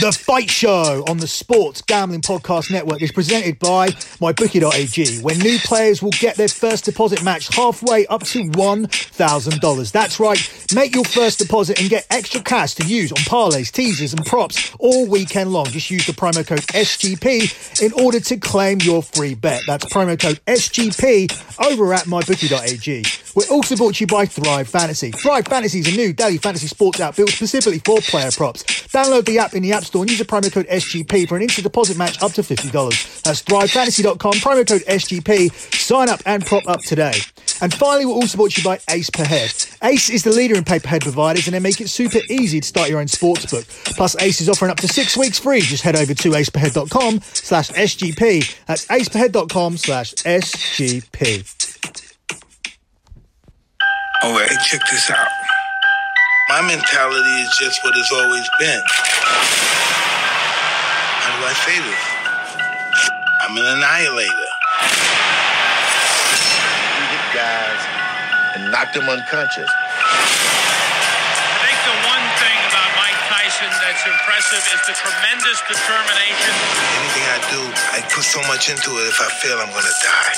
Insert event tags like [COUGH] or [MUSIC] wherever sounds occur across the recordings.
The Fight Show on the Sports Gambling Podcast Network is presented by MyBookie.ag, where new players will get their first deposit matched halfway up to $1,000. That's right, make your first deposit and get extra cash to use on parlays, teasers, and props all weekend long. Just use the promo code SGP in order to claim your free bet. That's promo code SGP over at MyBookie.ag. We're also brought to you by Thrive Fantasy. Thrive Fantasy is a new daily fantasy sports app built specifically for player props. Download the app in the App Store and use the promo code SGP for an instant deposit match up to $50. That's thrivefantasy.com, promo code SGP. Sign up and prop up today. And finally, we're also brought to you by Ace Per Head. Ace is the leader in pay-per-head providers and they make it super easy to start your own sportsbook. Plus, Ace is offering up to six weeks free. Just head over to aceperhead.com slash SGP. That's aceperhead.com slash SGP. Oh, All right, check this out. My mentality is just what it's always been. How do I say this? I'm an annihilator. You hit guys and knock them unconscious. I think the one thing about Mike Tyson that's impressive is the tremendous determination. Anything I do, I put so much into it. If I fail, I'm gonna die.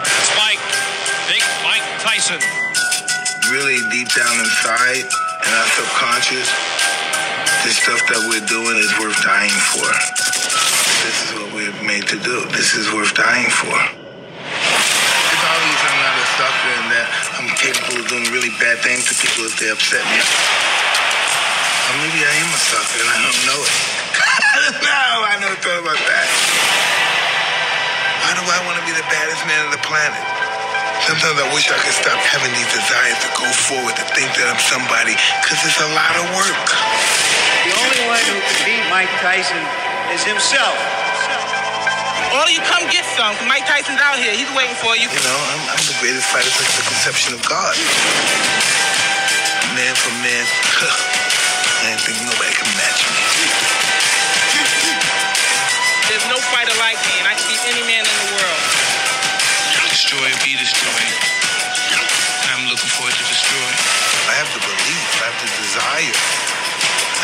That's Mike, big Mike Tyson. Really deep down inside, and our subconscious, the stuff that we're doing is worth dying for. This is what we're made to do. This is worth dying for. It's obvious I'm not a sucker and that I'm capable of doing really bad things to people if they upset me. Or maybe I am a sucker and I don't know it. [LAUGHS] no. I never thought about that. Why do I want to be the baddest man on the planet? Sometimes I wish I could stop having these desires to go forward, to think that I'm somebody, because it's a lot of work. The only one who can beat Mike Tyson is himself. All you come get some. Mike Tyson's out here. He's waiting for you. You know, I'm, I'm the greatest fighter since the conception of God. Man for man, [LAUGHS] I didn't think nobody can match me.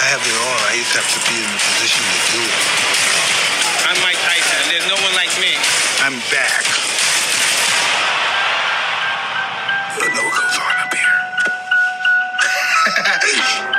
Have it all. I just have to be in the position to do it. I'm Mike Tyson, there's no one like me. I'm back. You don't know what goes on up here. [LAUGHS]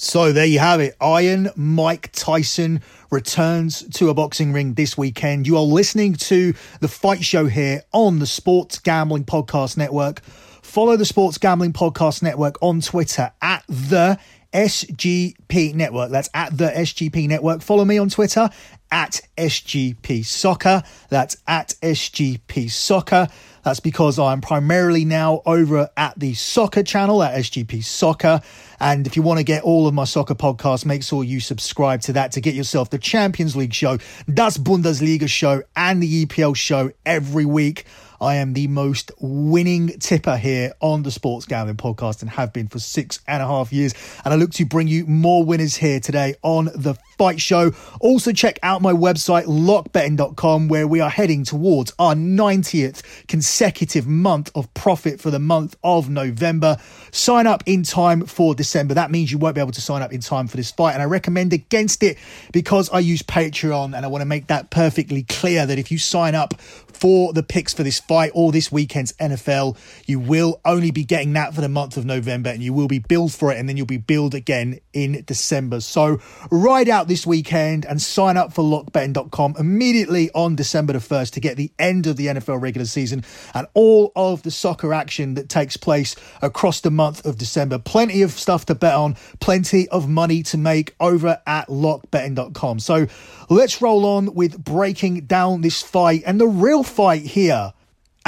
So there you have it. Iron Mike Tyson returns to a boxing ring this weekend. You are listening to the fight show here on the Sports Gambling Podcast Network. Follow the Sports Gambling Podcast Network on Twitter at the SGP Network. That's at the SGP Network. Follow me on Twitter at SGP Soccer. That's at SGP Soccer. That's because I'm primarily now over at the soccer channel at SGP Soccer. And if you want to get all of my soccer podcasts, make sure you subscribe to that to get yourself the Champions League show, Das Bundesliga show, and the EPL show every week. I am the most winning tipper here on the Sports Gambling Podcast and have been for six and a half years. And I look to bring you more winners here today on the Fight Show. Also, check out my website, lockbetting.com, where we are heading towards our 90th consecutive month of profit for the month of November. Sign up in time for December. That means you won't be able to sign up in time for this fight. And I recommend against it because I use Patreon and I want to make that perfectly clear that if you sign up for the picks for this fight or this weekend's NFL, you will only be getting that for the month of November and you will be billed for it and then you'll be billed again in December. So ride out this weekend and sign up for lockbetting.com immediately on December the 1st to get the end of the NFL regular season and all of the soccer action that takes place across the month of December. Plenty of stuff to bet on, plenty of money to make over at lockbetting.com. So let's roll on with breaking down this fight and the real fight here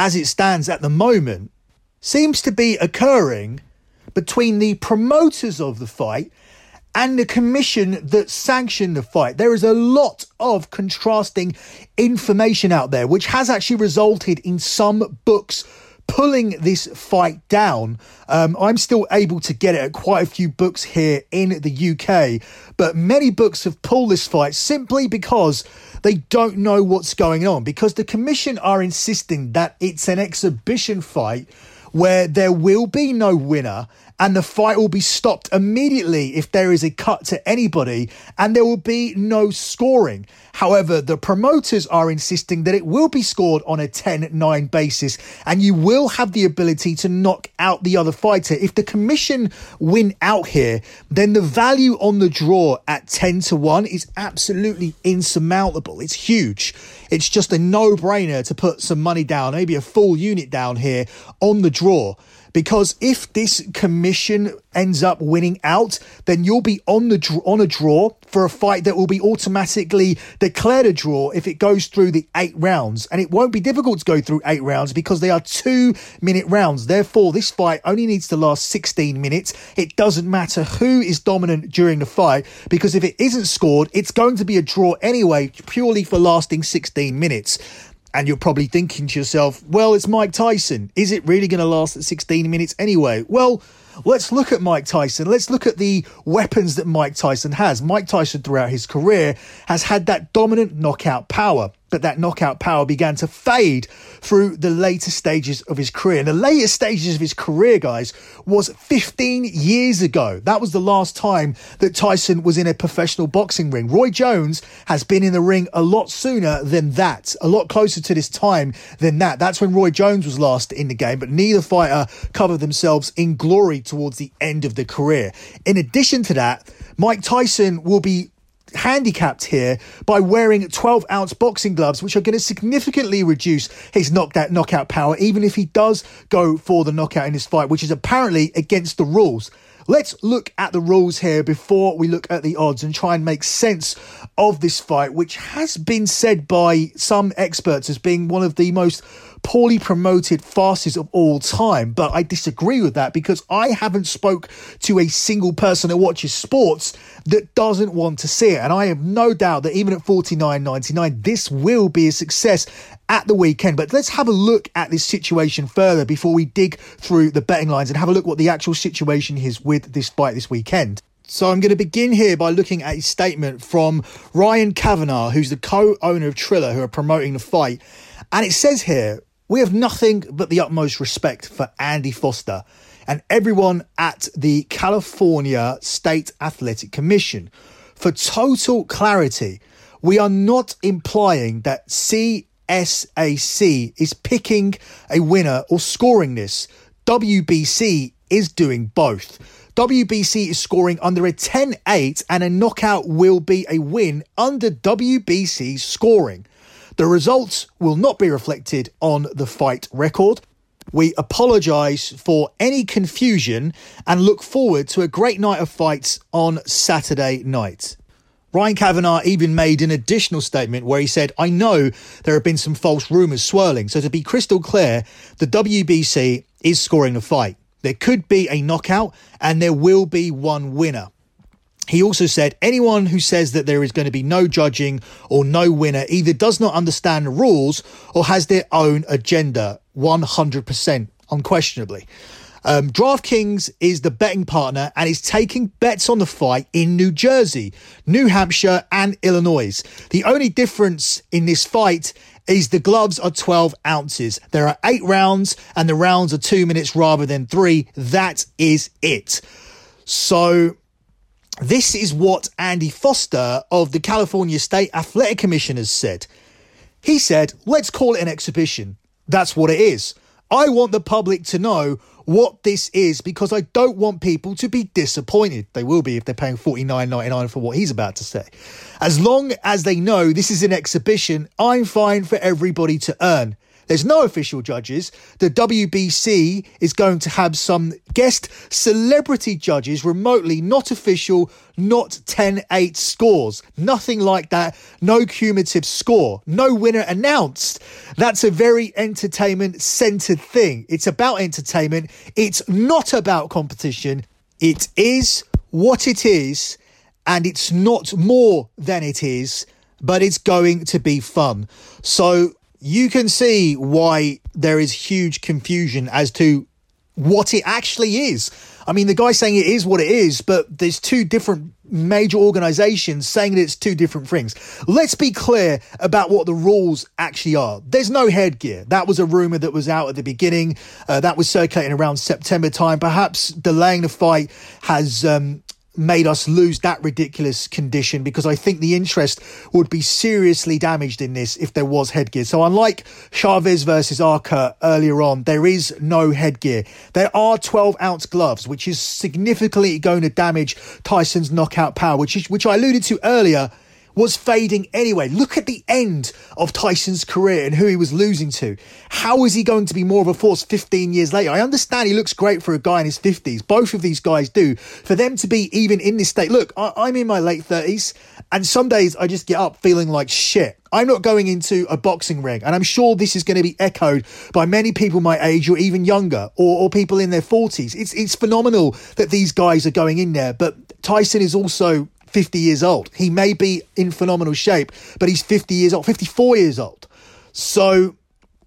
as it stands at the moment seems to be occurring between the promoters of the fight and the commission that sanctioned the fight. There is a lot of contrasting information out there, which has actually resulted in some books pulling this fight down. Um, I'm still able to get it at quite a few books here in the UK, but many books have pulled this fight simply because they don't know what's going on. Because the commission are insisting that it's an exhibition fight where there will be no winner and the fight will be stopped immediately if there is a cut to anybody and there will be no scoring. However, the promoters are insisting that it will be scored on a 10 9 basis and you will have the ability to knock out the other fighter. If the commission win out here, then the value on the draw at 10 to 1 is absolutely insurmountable. It's huge. It's just a no brainer to put some money down, maybe a full unit down here on the draw because if this commission ends up winning out, then you'll be on the on a draw for a fight that will be automatically declared a draw if it goes through the eight rounds, and it won't be difficult to go through eight rounds because they are two minute rounds. Therefore, this fight only needs to last 16 minutes. It doesn't matter who is dominant during the fight because if it isn't scored, it's going to be a draw anyway, purely for lasting 16 minutes. And you're probably thinking to yourself, well, it's Mike Tyson. Is it really going to last at 16 minutes anyway? Well, let's look at Mike Tyson. Let's look at the weapons that Mike Tyson has. Mike Tyson, throughout his career, has had that dominant knockout power but that knockout power began to fade through the later stages of his career. And the later stages of his career, guys, was 15 years ago. That was the last time that Tyson was in a professional boxing ring. Roy Jones has been in the ring a lot sooner than that, a lot closer to this time than that. That's when Roy Jones was last in the game, but neither fighter covered themselves in glory towards the end of the career. In addition to that, Mike Tyson will be handicapped here by wearing 12 ounce boxing gloves, which are going to significantly reduce his knockout knockout power, even if he does go for the knockout in this fight, which is apparently against the rules. Let's look at the rules here before we look at the odds and try and make sense of this fight, which has been said by some experts as being one of the most poorly promoted fastest of all time. But I disagree with that because I haven't spoke to a single person that watches sports that doesn't want to see it. And I have no doubt that even at 49.99, this will be a success at the weekend. But let's have a look at this situation further before we dig through the betting lines and have a look what the actual situation is with this fight this weekend. So I'm going to begin here by looking at a statement from Ryan Kavanagh, who's the co-owner of Triller, who are promoting the fight. And it says here, we have nothing but the utmost respect for Andy Foster and everyone at the California State Athletic Commission. For total clarity, we are not implying that CSAC is picking a winner or scoring this. WBC is doing both. WBC is scoring under a 10 8, and a knockout will be a win under WBC's scoring. The results will not be reflected on the fight record. We apologise for any confusion and look forward to a great night of fights on Saturday night. Ryan Kavanagh even made an additional statement where he said, I know there have been some false rumours swirling, so to be crystal clear, the WBC is scoring the fight. There could be a knockout and there will be one winner. He also said anyone who says that there is going to be no judging or no winner either does not understand the rules or has their own agenda 100%, unquestionably. Um, DraftKings is the betting partner and is taking bets on the fight in New Jersey, New Hampshire, and Illinois. The only difference in this fight is the gloves are 12 ounces. There are eight rounds and the rounds are two minutes rather than three. That is it. So this is what Andy Foster of the California State Athletic Commission has said. He said, let's call it an exhibition. That's what it is. I want the public to know what this is because I don't want people to be disappointed. They will be if they're paying $49.99 for what he's about to say. As long as they know this is an exhibition, I'm fine for everybody to earn. There's no official judges. The WBC is going to have some guest celebrity judges remotely, not official, not 10 8 scores. Nothing like that. No cumulative score. No winner announced. That's a very entertainment centered thing. It's about entertainment. It's not about competition. It is what it is, and it's not more than it is, but it's going to be fun. So you can see why there is huge confusion as to what it actually is. I mean, the guy's saying it is what it is, but there's two different major organizations saying that it's two different things. Let's be clear about what the rules actually are. There's no headgear. That was a rumor that was out at the beginning. Uh, that was circulating around September time. Perhaps delaying the fight has um, made us lose that ridiculous condition because I think the interest would be seriously damaged in this if there was headgear. So unlike Chavez versus Arca earlier on, there is no headgear. There are 12 ounce gloves, which is significantly going to damage Tyson's knockout power, which is, which I alluded to earlier was fading anyway. Look at the end of Tyson's career and who he was losing to. How is he going to be more of a force 15 years later? I understand he looks great for a guy in his 50s. Both of these guys do. For them to be even in this state, look, I- am in my late 30s and some days I just get up feeling like shit. I'm not going into a boxing ring, and I'm sure this is going to be echoed by many people my age or even younger, or, or people in their 40s. It's it's phenomenal that these guys are going in there, but Tyson is also 50 years old. He may be in phenomenal shape, but he's 50 years old, 54 years old. So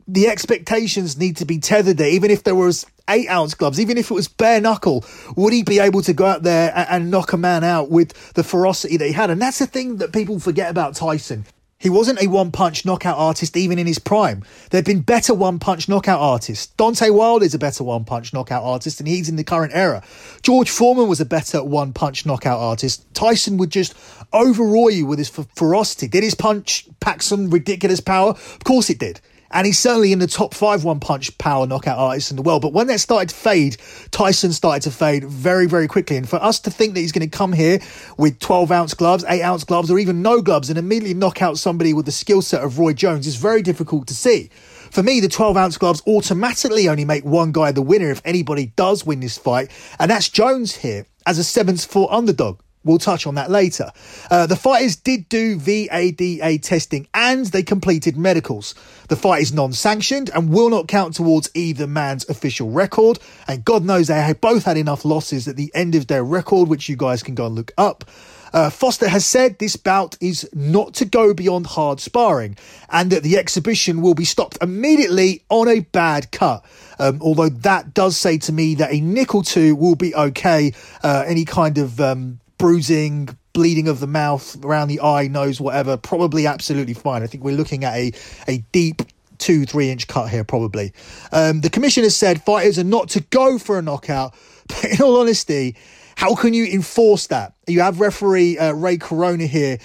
the expectations need to be tethered there. Even if there was eight ounce gloves, even if it was bare knuckle, would he be able to go out there and, and knock a man out with the ferocity that he had? And that's the thing that people forget about Tyson. He wasn't a one punch knockout artist even in his prime. There have been better one punch knockout artists. Deontay Wilder is a better one punch knockout artist, and he's in the current era. George Foreman was a better one punch knockout artist. Tyson would just overawe you with his ferocity. Did his punch pack some ridiculous power? Of course it did and he's certainly in the top five one punch power knockout artists in the world. But when that started to fade, Tyson started to fade very, very quickly. And for us to think that he's going to come here with 12 ounce gloves, 8 ounce gloves, or even no gloves and immediately knock out somebody with the skill set of Roy Jones is very difficult to see. For me, the 12 ounce gloves automatically only make one guy the winner if anybody does win this fight, and that's Jones here as a seventh foot underdog. We'll touch on that later. Uh, the fighters did do VADA testing and they completed medicals. The fight is non sanctioned and will not count towards either man's official record. And God knows they both had enough losses at the end of their record, which you guys can go and look up. Uh, Foster has said this bout is not to go beyond hard sparring and that the exhibition will be stopped immediately on a bad cut. Um, although that does say to me that a nickel two will be okay. Uh, any kind of um, bruising, bleeding of the mouth, around the eye, nose, whatever, probably absolutely fine. I think we're looking at a, a deep two, three inch cut here, probably. Um, the commissioner said fighters are not to go for a knockout, [LAUGHS] but in all honesty, how can you enforce that? You have referee uh, Ray Corona here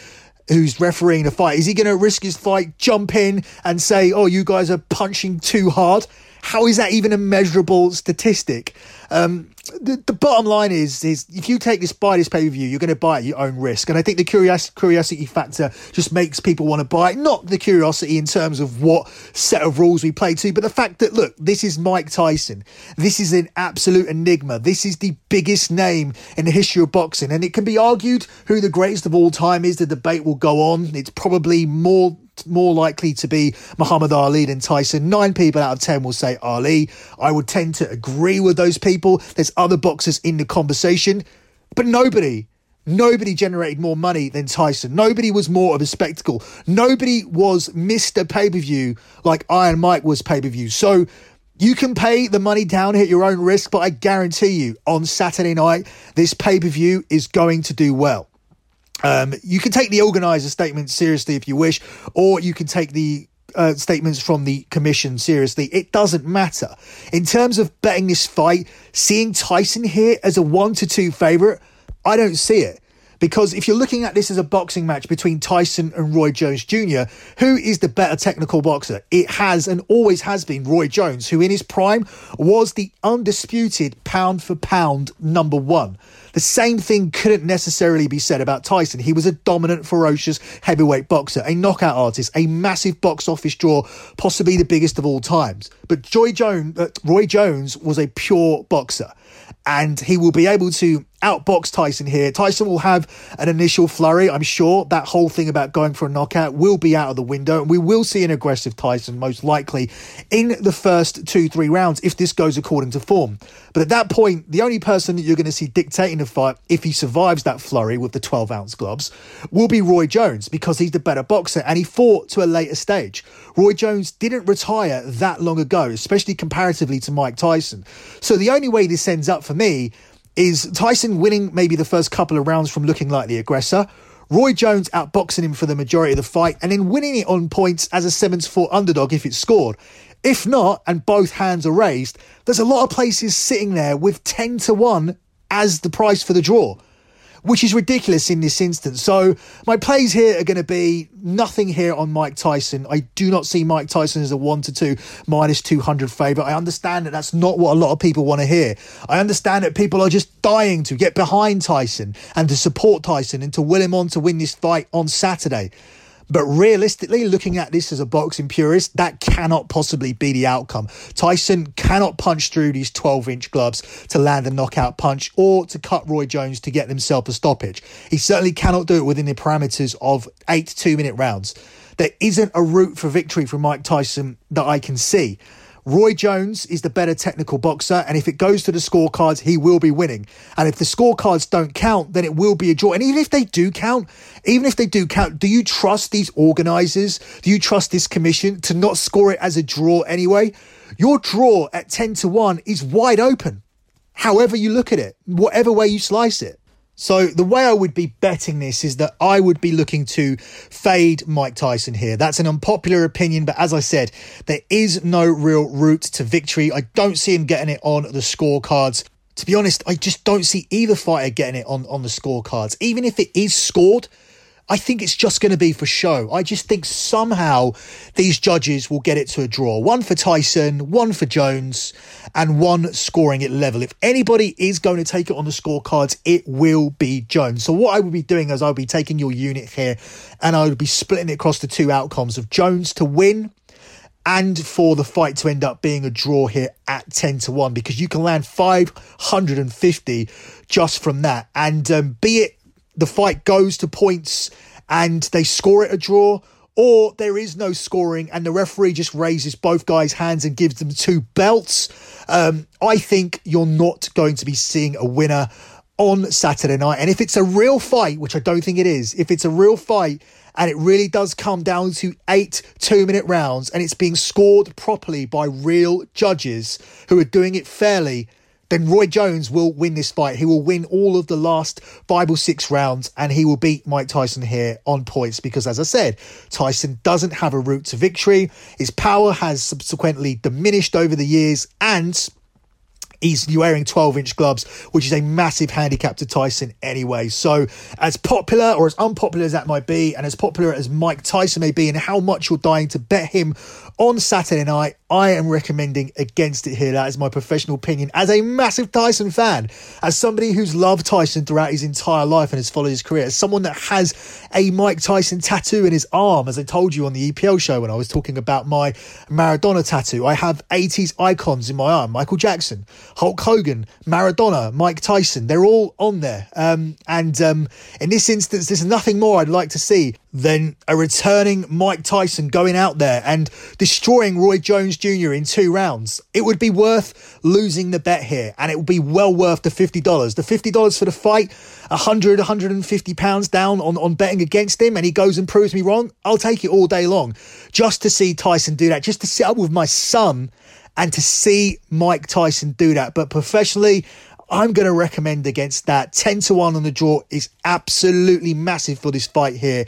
who's refereeing the fight. Is he going to risk his fight, jump in and say, oh, you guys are punching too hard? How is that even a measurable statistic? Um, the, the bottom line is is if you take this buy this pay per view, you're going to buy at your own risk, and I think the curiosity curiosity factor just makes people want to buy it. Not the curiosity in terms of what set of rules we play to, but the fact that look, this is Mike Tyson. This is an absolute enigma. This is the biggest name in the history of boxing, and it can be argued who the greatest of all time is. The debate will go on. It's probably more more likely to be Muhammad Ali than Tyson. Nine people out of ten will say Ali. I would tend to agree with those people. There's other boxers in the conversation, but nobody. Nobody generated more money than Tyson. Nobody was more of a spectacle. Nobody was Mr. Pay per view like Iron Mike was pay per view. So you can pay the money down at your own risk, but I guarantee you on Saturday night, this pay per view is going to do well. Um, you can take the organizer statement seriously if you wish, or you can take the uh, statements from the commission seriously. It doesn't matter. In terms of betting this fight, seeing Tyson here as a one to two favorite, I don't see it. Because if you're looking at this as a boxing match between Tyson and Roy Jones Jr., who is the better technical boxer? It has and always has been Roy Jones, who in his prime was the undisputed pound for pound number one. The same thing couldn't necessarily be said about Tyson. He was a dominant, ferocious heavyweight boxer, a knockout artist, a massive box office draw, possibly the biggest of all times. But Joy Jones, uh, Roy Jones was a pure boxer and he will be able to outbox Tyson here. Tyson will have an initial flurry. I'm sure that whole thing about going for a knockout will be out of the window. And we will see an aggressive Tyson most likely in the first two, three rounds if this goes according to form. But at that point, the only person that you're going to see dictating the fight, if he survives that flurry with the 12 ounce gloves, will be Roy Jones because he's the better boxer and he fought to a later stage. Roy Jones didn't retire that long ago, especially comparatively to Mike Tyson. So the only way this ends up for me is Tyson winning maybe the first couple of rounds from looking like the aggressor. Roy Jones outboxing him for the majority of the fight and then winning it on points as a 7 to 4 underdog if it's scored. If not, and both hands are raised, there's a lot of places sitting there with 10 to 1 as the price for the draw which is ridiculous in this instance. So my plays here are going to be nothing here on Mike Tyson. I do not see Mike Tyson as a one to two minus 200 favourite. I understand that that's not what a lot of people want to hear. I understand that people are just dying to get behind Tyson and to support Tyson and to will him on to win this fight on Saturday. But realistically, looking at this as a boxing purist, that cannot possibly be the outcome. Tyson cannot punch through these 12 inch gloves to land a knockout punch or to cut Roy Jones to get himself a stoppage. He certainly cannot do it within the parameters of eight two minute rounds. There isn't a route for victory for Mike Tyson that I can see. Roy Jones is the better technical boxer, and if it goes to the scorecards, he will be winning. And if the scorecards don't count, then it will be a draw. And even if they do count, even if they do count, do you trust these organisers? Do you trust this commission to not score it as a draw anyway? Your draw at 10 to 1 is wide open, however you look at it, whatever way you slice it. So the way I would be betting this is that I would be looking to fade Mike Tyson here. That's an unpopular opinion, but as I said, there is no real route to victory. I don't see him getting it on the scorecards. To be honest, I just don't see either fighter getting it on, on the scorecards. Even if it is scored, I think it's just going to be for show. I just think somehow these judges will get it to a draw. One for Tyson, one for Jones, and one scoring it level. If anybody is going to take it on the scorecards, it will be Jones. So what I would be doing is I would be taking your unit here and I would be splitting it across the two outcomes of Jones to win and for the fight to end up being a draw here at 10 to 1 because you can land 550 just from that. And um, be it the fight goes to points and they score it a draw, or there is no scoring and the referee just raises both guys' hands and gives them two belts. Um, I think you're not going to be seeing a winner on Saturday night. And if it's a real fight, which I don't think it is, if it's a real fight and it really does come down to eight two minute rounds and it's being scored properly by real judges who are doing it fairly, then Roy Jones will win this fight. He will win all of the last five or six rounds and he will beat Mike Tyson here on points because, as I said, Tyson doesn't have a route to victory. His power has subsequently diminished over the years and he's wearing 12 inch gloves, which is a massive handicap to Tyson anyway. So, as popular or as unpopular as that might be, and as popular as Mike Tyson may be, and how much you're dying to bet him on Saturday night, I am recommending against it here. That is my professional opinion as a massive Tyson fan, as somebody who's loved Tyson throughout his entire life and has followed his career, as someone that has a Mike Tyson tattoo in his arm, as I told you on the EPL show when I was talking about my Maradona tattoo. I have 80s icons in my arm Michael Jackson, Hulk Hogan, Maradona, Mike Tyson. They're all on there. Um, and um, in this instance, there's nothing more I'd like to see than a returning Mike Tyson going out there and destroying Roy Jones Jr. in two rounds. It would be worth losing the bet here and it would be well worth the $50. The $50 for the fight, 100, 150 pounds down on, on betting against him and he goes and proves me wrong. I'll take it all day long just to see Tyson do that, just to sit up with my son and to see Mike Tyson do that. But professionally, I'm going to recommend against that. 10 to 1 on the draw is absolutely massive for this fight here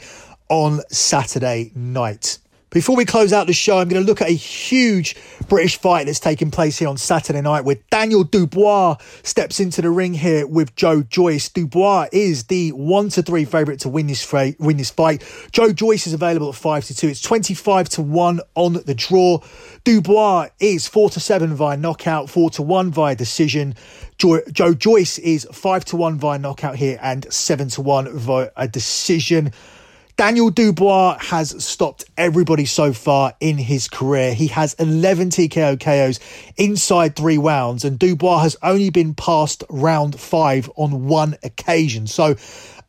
on Saturday night. Before we close out the show, I'm going to look at a huge British fight that's taking place here on Saturday night where Daniel Dubois steps into the ring here with Joe Joyce. Dubois is the one to three favourite to win this, fra- win this fight. Joe Joyce is available at five to two. It's 25 to one on the draw. Dubois is four to seven via knockout, four to one via decision. Joe, Joe Joyce is five to one via knockout here and seven to one via a decision. Daniel Dubois has stopped everybody so far in his career. He has 11 TKO KOs inside three rounds, and Dubois has only been past round five on one occasion. So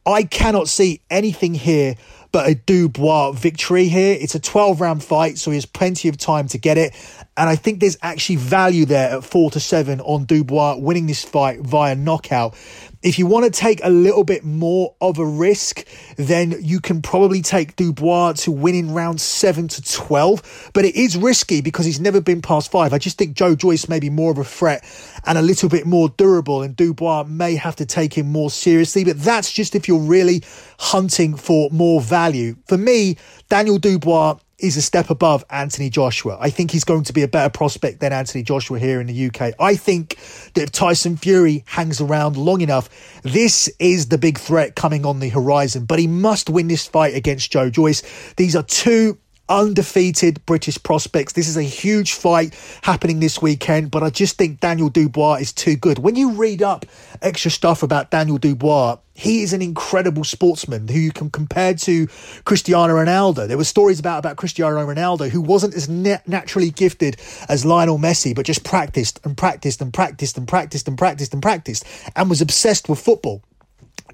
I cannot see anything here but a Dubois victory here. It's a 12 round fight, so he has plenty of time to get it. And I think there's actually value there at four to seven on Dubois winning this fight via knockout. If you want to take a little bit more of a risk, then you can probably take Dubois to win in round seven to 12. But it is risky because he's never been past five. I just think Joe Joyce may be more of a threat and a little bit more durable, and Dubois may have to take him more seriously. But that's just if you're really hunting for more value. For me, Daniel Dubois is a step above Anthony Joshua. I think he's going to be a better prospect than Anthony Joshua here in the UK. I think that if Tyson Fury hangs around long enough, this is the big threat coming on the horizon. But he must win this fight against Joe Joyce. These are two undefeated British prospects. This is a huge fight happening this weekend, but I just think Daniel Dubois is too good. When you read up extra stuff about Daniel Dubois, he is an incredible sportsman who you can compare to Cristiano Ronaldo. There were stories about about Cristiano Ronaldo who wasn't as naturally gifted as Lionel Messi, but just practiced and practiced and practiced and practiced and practiced and practiced and was obsessed with football.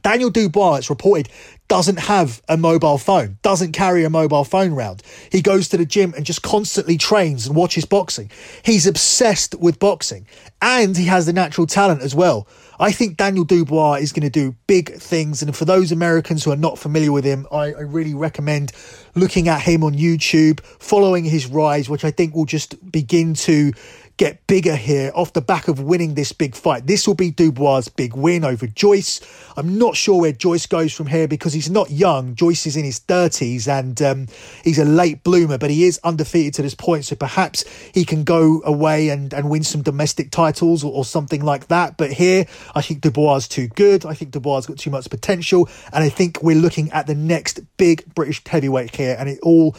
Daniel Dubois, it's reported, doesn't have a mobile phone, doesn't carry a mobile phone around. He goes to the gym and just constantly trains and watches boxing. He's obsessed with boxing and he has the natural talent as well. I think Daniel Dubois is going to do big things. And for those Americans who are not familiar with him, I, I really recommend looking at him on YouTube, following his rise, which I think will just begin to get bigger here off the back of winning this big fight. This will be Dubois' big win over Joyce. I'm not sure where Joyce goes from here because he's not young. Joyce is in his 30s and um, he's a late bloomer, but he is undefeated to this point. So perhaps he can go away and, and win some domestic titles or, or something like that. But here, I think Dubois is too good. I think Dubois has got too much potential. And I think we're looking at the next big British heavyweight here. And it all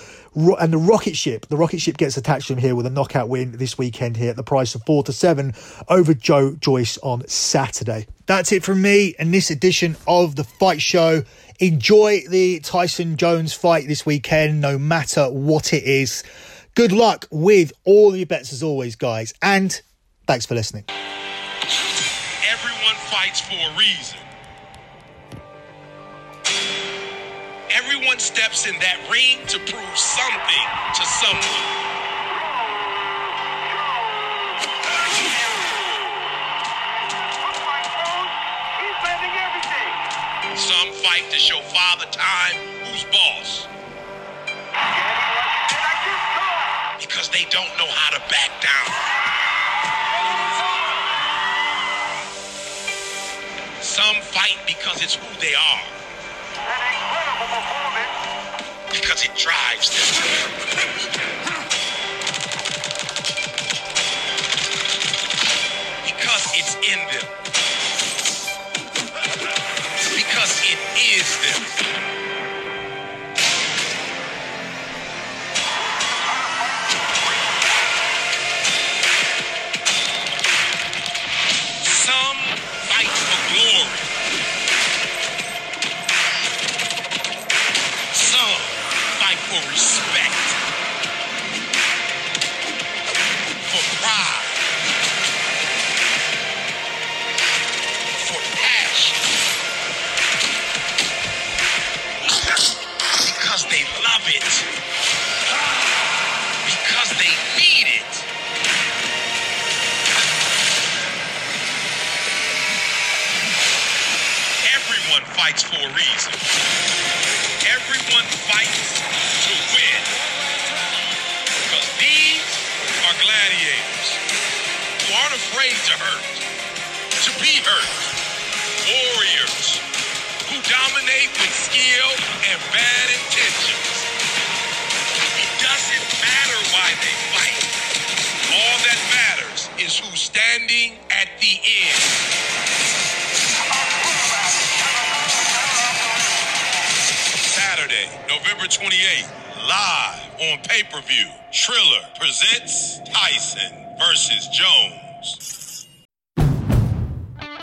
and the rocket ship, the rocket ship gets attached him here with a knockout win this weekend here at the price of four to seven over Joe Joyce on Saturday. That's it from me and this edition of the Fight Show. Enjoy the Tyson Jones fight this weekend, no matter what it is. Good luck with all your bets as always, guys, and thanks for listening. Everyone fights for a reason. Steps in that ring to prove something to someone. Some fight to show father time who's boss. Because they don't know how to back down. Some fight because it's who they are. standing at the end. Saturday, November 28th, live on pay per view, Triller presents Tyson versus Jones.